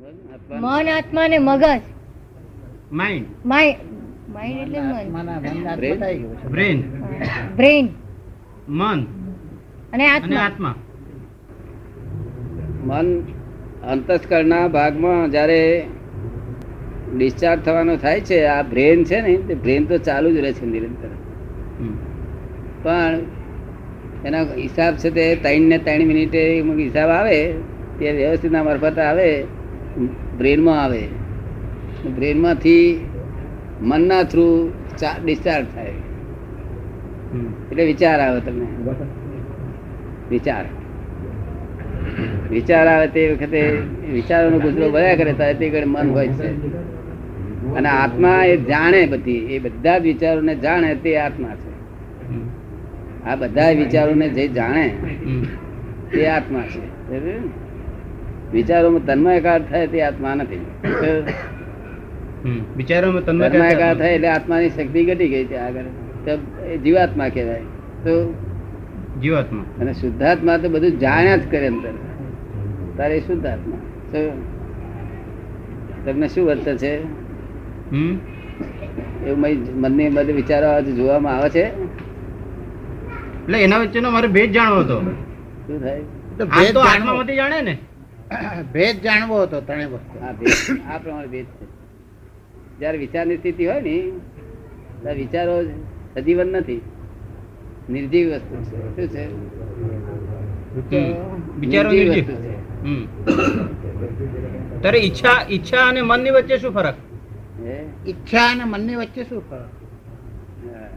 મન આત્મા ને મગજ. માઇન્ડ માઇન્ડ માઇન્ડ એટલે મન. આત્માના મનના Brain? બતાવી ગયું છે. બ્રેન મન. અને અને આત્મા. આત્મા મન અંતસ્કરણના ભાગમાં જ્યારે ડિસ્ચાર્જ થવાનો થાય છે આ બ્રેન છે ને તે બ્રેન તો ચાલુ જ રહે છે નિરંતર. પણ એના હિસાબ છે તે ત્રણ ને ત્રણ મિનિટે હિસાબ આવે તે વ્યવસ્થિતના મારફત આવે બ્રેનમાં આવે. બ્રેનમાંથી મનના થ્રુ ડિસ્ચાર્જ થાય. એટલે વિચાર આવે તમને. વિચાર. વિચાર આવે તે વખતે વિચારોનો ગુજરો ભર્યા કરે તે ઘડે મન હોય છે. અને આત્મા એ જાણે બધી. એ બધા જ વિચારોને જાણે તે આત્મા છે. આ બધા વિચારોને જે જાણે તે આત્મા છે? વિચારોમાં તન્મયકાર થાય તે આત્મા નથી. વિચારોમાં તન્મયકાર થાય. એટલે આત્માની શક્તિ ઘટી ગઈ છે આગળ. જીવાત્મા કહેવાય. તો જીવાત્મા. અને શુદ્ધાત્મા તો બધું જાણ્યા જ કરે અંદર. તારે શુદ્ધાત્મા. તો તમને શું વર્તન છે? હમ? એવું મય- મનની બધે વિચારો જોવામાં આવે છે? એટલે એના વચ્ચેનો મારે ભેદ જાણવો હતો. શું થાય? તો ભેદ તો આત્મામાંથી જાણે ને. ભેદ જાણવો હતો ત્રણેય વસ્તુ. આ પ્રમાણે ભેદ છે. જયારે વિચારની સ્થિતિ હોય ને ત્યારે વિચારો સજીવન નથી. નિર્જીવ વસ્તુ છે. શું છે? વિચારો નિર્જીવ નિર્જીવ. છે. ત્યારે ઈચ્છા ઈચ્છા અને મનની વચ્ચે શું ફરક? હે? ઈચ્છા અને મનની વચ્ચે શું ફરક? હા.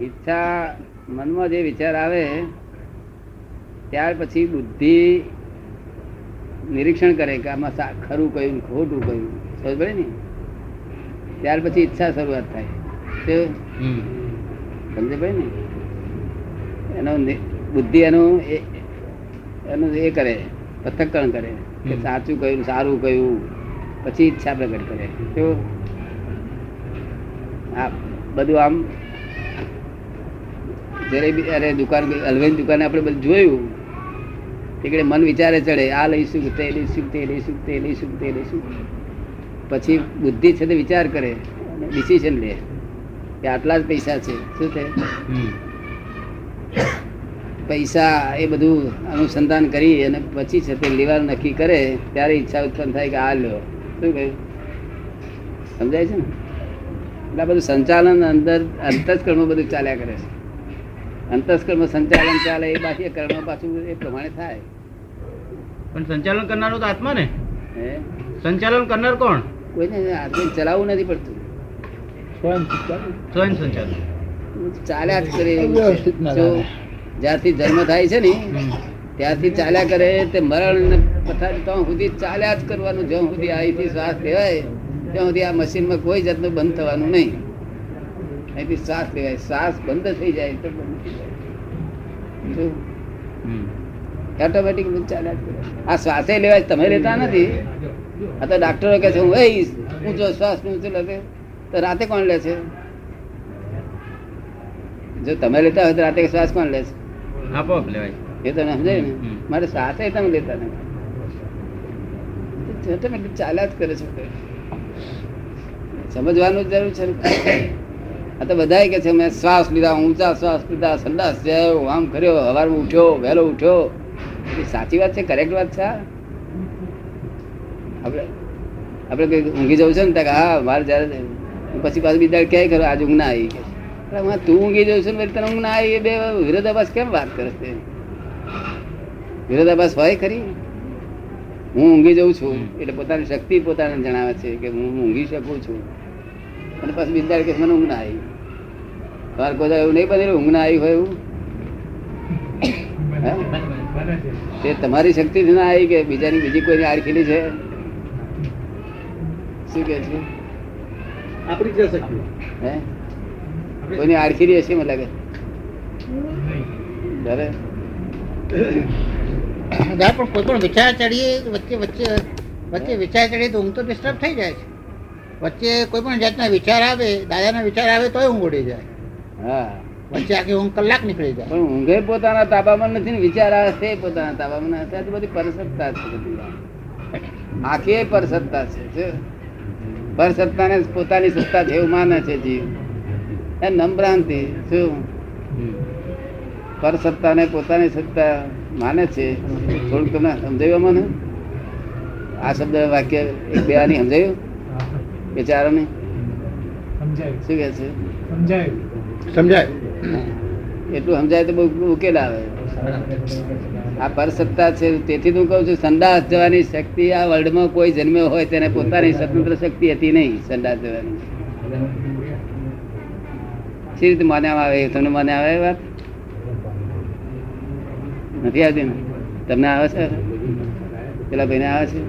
ઈચ્છા મનમાં જે વિચાર આવે ત્યાર પછી બુદ્ધિ નિરીક્ષણ કરે કે આમાં ખરું કયું ખોટું કયું. સમજ પડે ને? ત્યાર પછી ઈચ્છા શરૂઆત થાય. તો સમજે ભાઈ ને? એનો બુદ્ધિ એનું એ- એનું એ કરે પથ્થકરણ કરે કે સાચું કયું સારું કયું. પછી ઈચ્છા પ્રગટ કરે. તો આ બધું આમ જયારે અરે દુકાન અલવેન દુકાને આપણે બધું જોયું તે મન વિચારે ચડે આ લઈશું તે લઈશું તે લઈશું તે લઈશું તે લઈશું. પછી બુદ્ધિ છે તે વિચાર કરે અને ડિસિઝન લે કે આટલા જ પૈસા છે. શું છે? પૈસા એ બધું અનુસંધાન કરી અને પછી છે તે લેવા નક્કી કરે ત્યારે ઈચ્છા ઉત્પન્ન થાય કે આ લ્યો શું કહ્યું? સમજાય છે ને? એટલે બધું સંચાલન અંદર અંતસ્કર્મ બધું ચાલ્યા કરે છે. અંતસ્કર્મ સંચાલન ચાલે એ બાહ્ય કર્મ પાછું એ પ્રમાણે થાય. પણ સંચાલન કરનારો તો આત્મા ને. સંચાલન કરનાર કોણ? કોઈને આત્મા ચલાવવું નથી પડતું. સ્વયં સંચાલન. ચાલ્યા જ કરે. જ્યારથી જન્મ થાય છે ને. ત્યારથી ચાલ્યા કરે તે મરણ ને પથારી ત્યાં સુધી ચાલ્યા જ કરવાનું. જ્યાં સુધી અહીંથી શ્વાસ લેવાય ત્યાં સુધી આ મશીનમાં કોઈ જાતનું બંધ થવાનું નહીં. અહીંથી શ્વાસ લેવાય શ્વાસ બંધ થઈ જાય તો બંધ થઈ જાય ઓટોમેટિક આ શ્વાસે લેવાય તમે લેતા નથી. આ તો ડાક્ટરો કહે છે હું લઈશ ઊંચો શ્વાસ ઊંચો લે તો રાતે કોણ લે છે? જો તમે લેતા હોય તો રાતે શ્વાસ કોણ લે છે? આપોઆપ લેવાય. એ તમે સમજાય ને? મારે શ્વાસે તમે લેતા નથી. ઓટોમેટિક ચાલ્યા જ કરે છે. સમજવાનું જરૂર છે. આ તો બધા કે છે મેં શ્વાસ લીધા ઊંચા શ્વાસ લીધા સંડાસ જાય આમ કર્યો હવાર ઉઠ્યો વહેલો ઉઠ્યો. એ સાચી વાત છે કરેક્ટ વાત છે? આપણે આપણે કંઈક ઊંઘી જવું છે ને ત્યાં હા મારે જ્યારે પછી પાછું બીજા ક્યાંય ખરું આજે ઊંઘ ના આવી. કે હું તું ઊંઘી જવું છું ને તને ઊંઘ ના આવી એ બે વિરોધાભાસ કેમ વાત કરે છે? વિરોધાભાસ હોય ખરી? હું ઊંઘી જઉં છું એટલે પોતાની શક્તિ પોતાને જણાવે છે કે હું ઊંઘી શકું છું. અને પછી બીજા કે મને ઊંઘ ના આવી. તમારે કોઈ એવું નહીં બનેલું ઊંઘ ના આવી હોય એવું. હે? તે તમારી શક્તિ ના આવી કે બીજાની બીજી કોઈની આડખીલી છે? શું કે છે? આપણી જ શક્તિ. હે? કોઈની આડખીલી હશે મને લાગે. ડરે પણ કોઈ પણ વિચાર ચડીએ વચ્ચે વચ્ચે વચ્ચે વિચાર ચડીએ તો ઊંઘ તો ડિસ્ટર્બ થઈ જાય છે. વચ્ચે કોઈ પણ જાતના વિચાર આવે દાદાના વિચાર આવે તોય ઊંઘ ઉડી જાય. હા. વચ્ચે આખી ઊંઘ કલાક નીકળી જાય. પણ ઊંઘે પોતાના તાબામાં નથી ને વિચાર આવે છે પોતાના તાબામાં નથી આ બધી પરસત્તા છે બધી. આખી પરસત્તા છે શું? પર પોતાની સત્તા છે એવું માને છે જીવ. એ નમ્રાંતિ શું? પર સત્તાને પોતાની સત્તા માને છે. થોડુંક તમને સમજાયું મને આ શબ્દ વાક્ય એક બે આની સમજાયું? કે ચારોને? સમજાયું. શું કે છે? સમજાયું. સમજાય? એટલું સમજાય તો બહુ ઉકેલ આવે. આ પરસત્તા છે, તેથી હું કહું છું, સંડાસ જવાની શક્તિ આ વર્લ્ડમાં કોઈ જન્મ્યો હોય તેને પોતાની સ્વતંત્ર શક્તિ હતી નહીં, સંડાસ જવાની. સી રીતે માન્યામાં આવે? તમને મને આવે વાત? નથી આવતી ને? તમને આવે છે? પેલા ભાઈને આવે છે?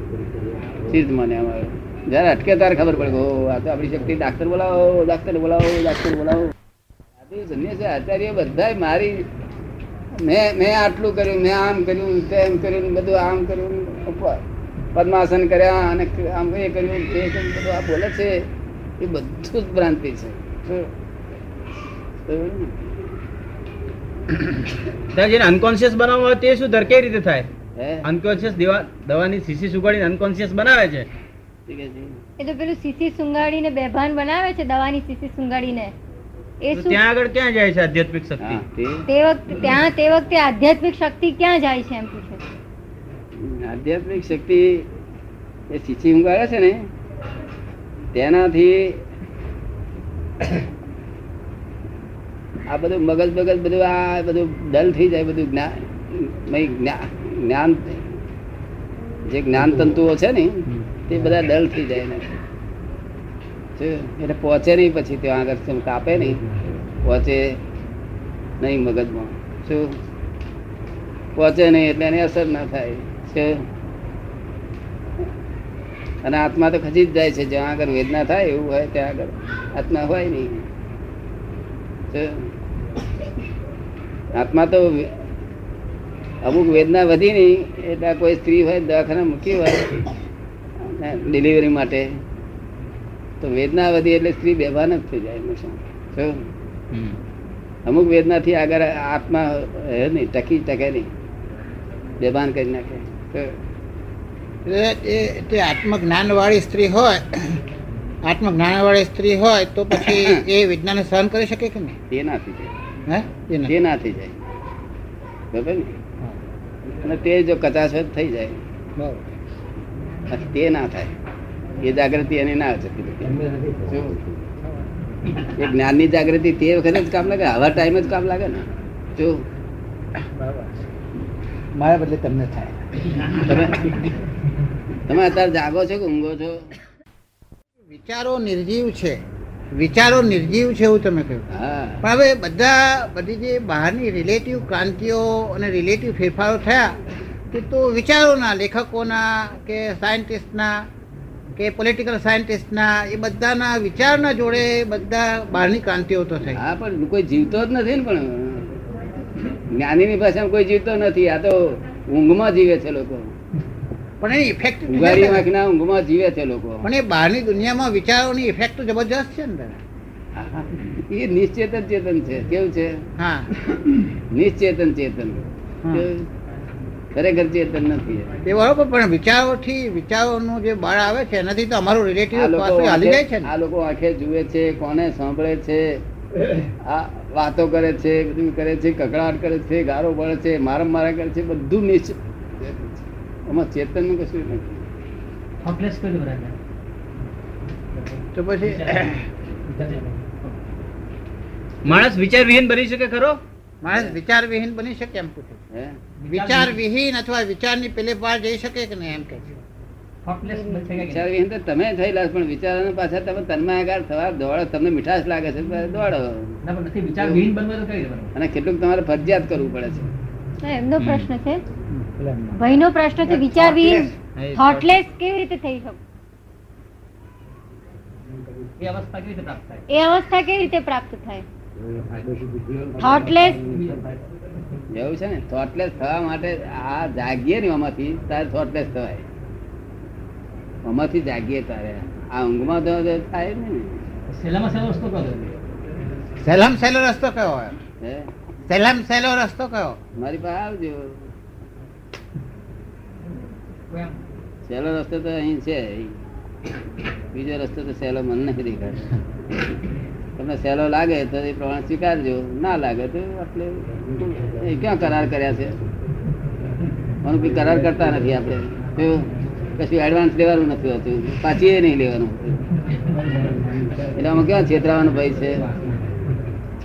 સી રીતે માન્યામાં આવે? જયારે અટકે ત્યારે ખબર પડે આ તો આપણી શક્તિ, ડાક્ટર બોલાવો ડાક્ટર બોલાવો ડાક્ટર બોલાવો. આચાર્ય બધા મારી મેં મેં આટલું કર્યું મેં આમ કર્યું તેમ કર્યું બધું આમ કર્યું પદ્માસન કર્યા અને આમ એ કર્યું તે કર્યું બધું આ બોલે છે એ બધું જ ભ્રાંતિ છે. અનકોન્શિયસ બનાવવા તે શું દર કઈ રીતે થાય? હે? અનકોન્શિયસ દવાની સીસી સુગાડીને અનકોન્શિયસ બનાવે છે? છે. એ તો પેલું સીસી સુંગાડીને બેભાન બનાવે છે દવાની સીસી સુંગાડીને. એ શું? ત્યાં આગળ ક્યાં જાય છે આધ્યાત્મિક શક્તિ? તે તે વખતે ત્યાં તે વખતે આધ્યાત્મિક શક્તિ ક્યાં જાય છે એમ પૂછે. આધ્યાત્મિક શક્તિ એ શીશી ઊંઘાડે છે ને તેનાથી આ બધું મગજ મગજ બધું આ બધું ડલ થઈ જાય બધું જ્ઞાન મય જ્ઞાન જે જ્ઞાન તંતુઓ છે ને તે બધા ડલ થઈ જાય? એટલે પહોંચે નહીં પછી ત્યાં આગળ કાપે નહીં. પહોંચે નહીં મગજમાં. શું? પહોંચે નહીં એટલે એની અસર ના થાય. છે? અને આત્મા તો ખસી જ જાય છે, જ્યાં આગળ વેદના થાય એવું હોય ત્યાં આગળ. આત્મા હોય નહીં? આત્મા તો અમુક વેદના વધી નહીં, એટલે કોઈ સ્ત્રી હોય દવાખાના મૂકી હોય ડિલિવરી માટે. તો વેદના વધી એટલે સ્ત્રી બેભાન જ થઈ જાય. શું? અમુક વેદનાથી આગળ આત્મા હે નહીં ટકી ટકે નહીં. બેભાન કરી નાખે. તો એટલે એ તે આત્મજ્ઞાન વાળી સ્ત્રી હોય આત્મજ્ઞાન વાળી સ્ત્રી હોય તો પછી એ વિજ્ઞાન સહન કરી શકે કે નહીં? તે ના થઈ જાય. હે? એ તે ના થઈ જાય. બરાબર ને? અને તે જો કચાશ થઈ જાય તે ના થાય. એ જાગૃતિ એની ના જતી. એ જ્ઞાનની જાગૃતિ તે વખતે જ કામ લાગે આવા ટાઈમ જ કામ લાગે ને. જો મારા બદલે તમને થાય. તમે તમે અત્યારે જાગો છો કે ઊંઘો છો? વિચારો નિર્જીવ છે. વિચારો નિર્જીવ છે એવું તમે કહ્યું. હા. પણ હવે બધા બધી જે બહારની રિલેટિવ ક્રાંતિઓ અને રિલેટિવ ફેરફારો થયા તે તો વિચારોના લેખકોના કે સાયન્ટિસ્ટના કે પોલિટિકલ સાયન્ટિસ્ટના એ બધાના વિચારના જોડે બધા બહારની ક્રાંતિઓ તો થઈ. હા પણ કોઈ જીવતો જ નથી ને પણ જ્ઞાનીની ભાષામાં કોઈ જીવતો નથી. આ તો ઊંઘમાં જીવે છે લોકો. પણ એની ઇફેક્ટ ઉઘાડી વાંખના ઊંઘમાં જીવે છે લોકો. પણ એ બહારની દુનિયામાં વિચારોની ઇફેક્ટ જબરજસ્ત છે ને. એ નિશ્ચેતન ચેતન છે. કેવું છે? હા. નિશ્ચેતન ચેતન? ખરેખર ચેતન નથી એ બરોબર પણ વિચારોથી વિચારોનું જે બળ આવે છે એનાથી તો અમારું રિલેટિવ હાલી જાય છે આ લોકો આંખે જુએ છે કોને સાંભળે છે આ વાતો કરે છે બધું કરે છે કકડાટ કરે છે ગારો પડે છે મારમ મારા કરે છે બધું નિશ્ચિત એમાં ચેતનનું કશું નથી. તો પછી માણસ વિચાર વિહીન બની શકે ખરો? માણસ વિચાર વિહીન બની શકે એમ પૂછું. વિચાર વિહીન અથવા વિચારની પેલે પાર જઈ શકે કે નહીં એમ કે વિચાર વિહીન તો તમે થયેલા પણ વિચારોને પાછા તમે તન્માયાકાર થવા દોડો તમને મીઠાશ લાગે છે તો દોડો અને કેટલુંક તમારે ફરજિયાત કરવું પડે છે. એમનો પ્રશ્ન છે? ભાઈનો પ્રશ્ન છે વિચાર વિહીન થોટલેસ કેવી રીતે થઈ શકે? એ અવસ્થા કેવી રીતે પ્રાપ્ત થાય? થોટલેસ એવું છે ને થોટલેસ થવા માટે આ જાગીએ ને આમાંથી તારે થોટલેસ થવાય. આમાંથી જાગીએ તારે. આ ઊંઘમાં તો થાય ને સહેલામ સહેલો રસ્તો કયો હોય હે? સહેલામ સહેલો રસ્તો કયો? મારી પાસે આવજો. સહેલો રસ્તો તો અહીં છે. બીજો રસ્તો તો સહેલો મન નથી દેખાતો. તમને સહેલો લાગે તો એ પ્રમાણે સ્વીકારજો. ના લાગે તો આપણે એ ક્યાં કરાર કર્યા છે? મને કોઈ કરાર કરતા નથી આપણે. તો કશું એડવાન્સ લેવાનું નથી હોતું. પાછી એ નહીં લેવાનું. એટલે આમાં ક્યાં છેતરાવાનો ભય છે?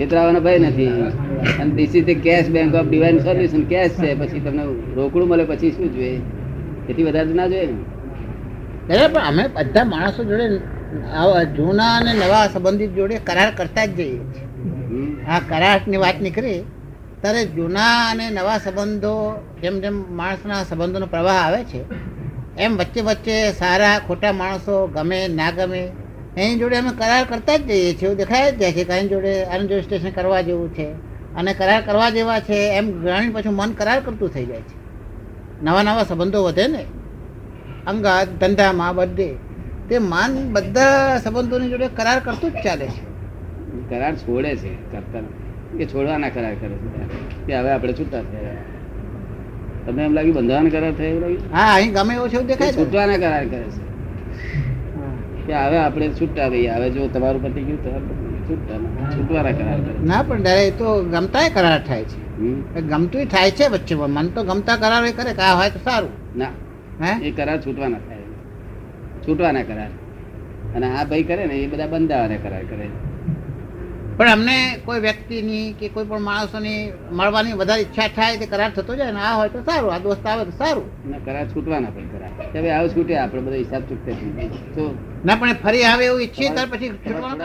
છેતરાવાનો ભય નથી. અને this is cash bank of divine solution cash છે, પછી તમને રોકડું મળે પછી શું જોઈએ? એથી વધારે ના જોઈએ ને. અમે બધા માણસો જોડે જૂના અને નવા સંબંધિત જોડે કરાર કરતા જ જઈએ છીએ. આ કરારની વાત નીકળી ત્યારે જૂના અને નવા સંબંધો જેમ જેમ માણસના સંબંધોનો પ્રવાહ આવે છે એમ વચ્ચે વચ્ચે સારા ખોટા માણસો ગમે ના ગમે એની જોડે અમે કરાર કરતા જ જઈએ છીએ. એવું દેખાય જ જાય છે કે એની જોડે આનું જોડે સ્ટેશન કરવા જેવું છે અને કરાર કરવા જેવા છે એમ જાણી પછી મન કરાર કરતું થઈ જાય છે. નવા નવા સંબંધો વધે ને અંગાત ધંધામાં બધે. તે માન બધા સંબંધોની જોડે કરાર કરતું જ ચાલે છે. કરાર છોડે છે કરતા કે છોડવાના કરાર કરે છે. કે હવે આપણે છૂટા થયા? તમને એમ લાગ્યું બંધવાના કરાર થયા એવું લાગ્યું? હા અહીં ગમે એવો છે દેખાય છૂટવાના કરાર કરે છે. કે હવે આપણે છૂટા ભાઈ હવે જો તમારું પતિ ગયું તો છૂટતા છૂટવાના કરાર કરે ના પણ એ તો ગમતા કરાર થાય છે? ગમતું થાય છે વચ્ચે મન તો ગમતા કરાર એ કરે કે આ હોય તો સારું. ના. હે? એ કરાર છૂટવાના થાય. છૂટવાના કરાર. અને આ ભાઈ કરે ને એ બધા બંધાવાના કરાર કરે. પણ અમને કોઈ વ્યક્તિની કે કોઈ પણ માણસોની મળવાની વધારે ઈચ્છા થાય તે કરાર થતો જાય ને આ હોય તો સારું આ દોસ્ત આવે તો સારું. ના કરાર છૂટવાના પણ કરાર. હવે આવું છૂટે આપણે બધો હિસાબ ચૂકતે તો ના પણ ફરી આવે એવું ઈચ્છીએ ત્યાર પછી છૂટવાનું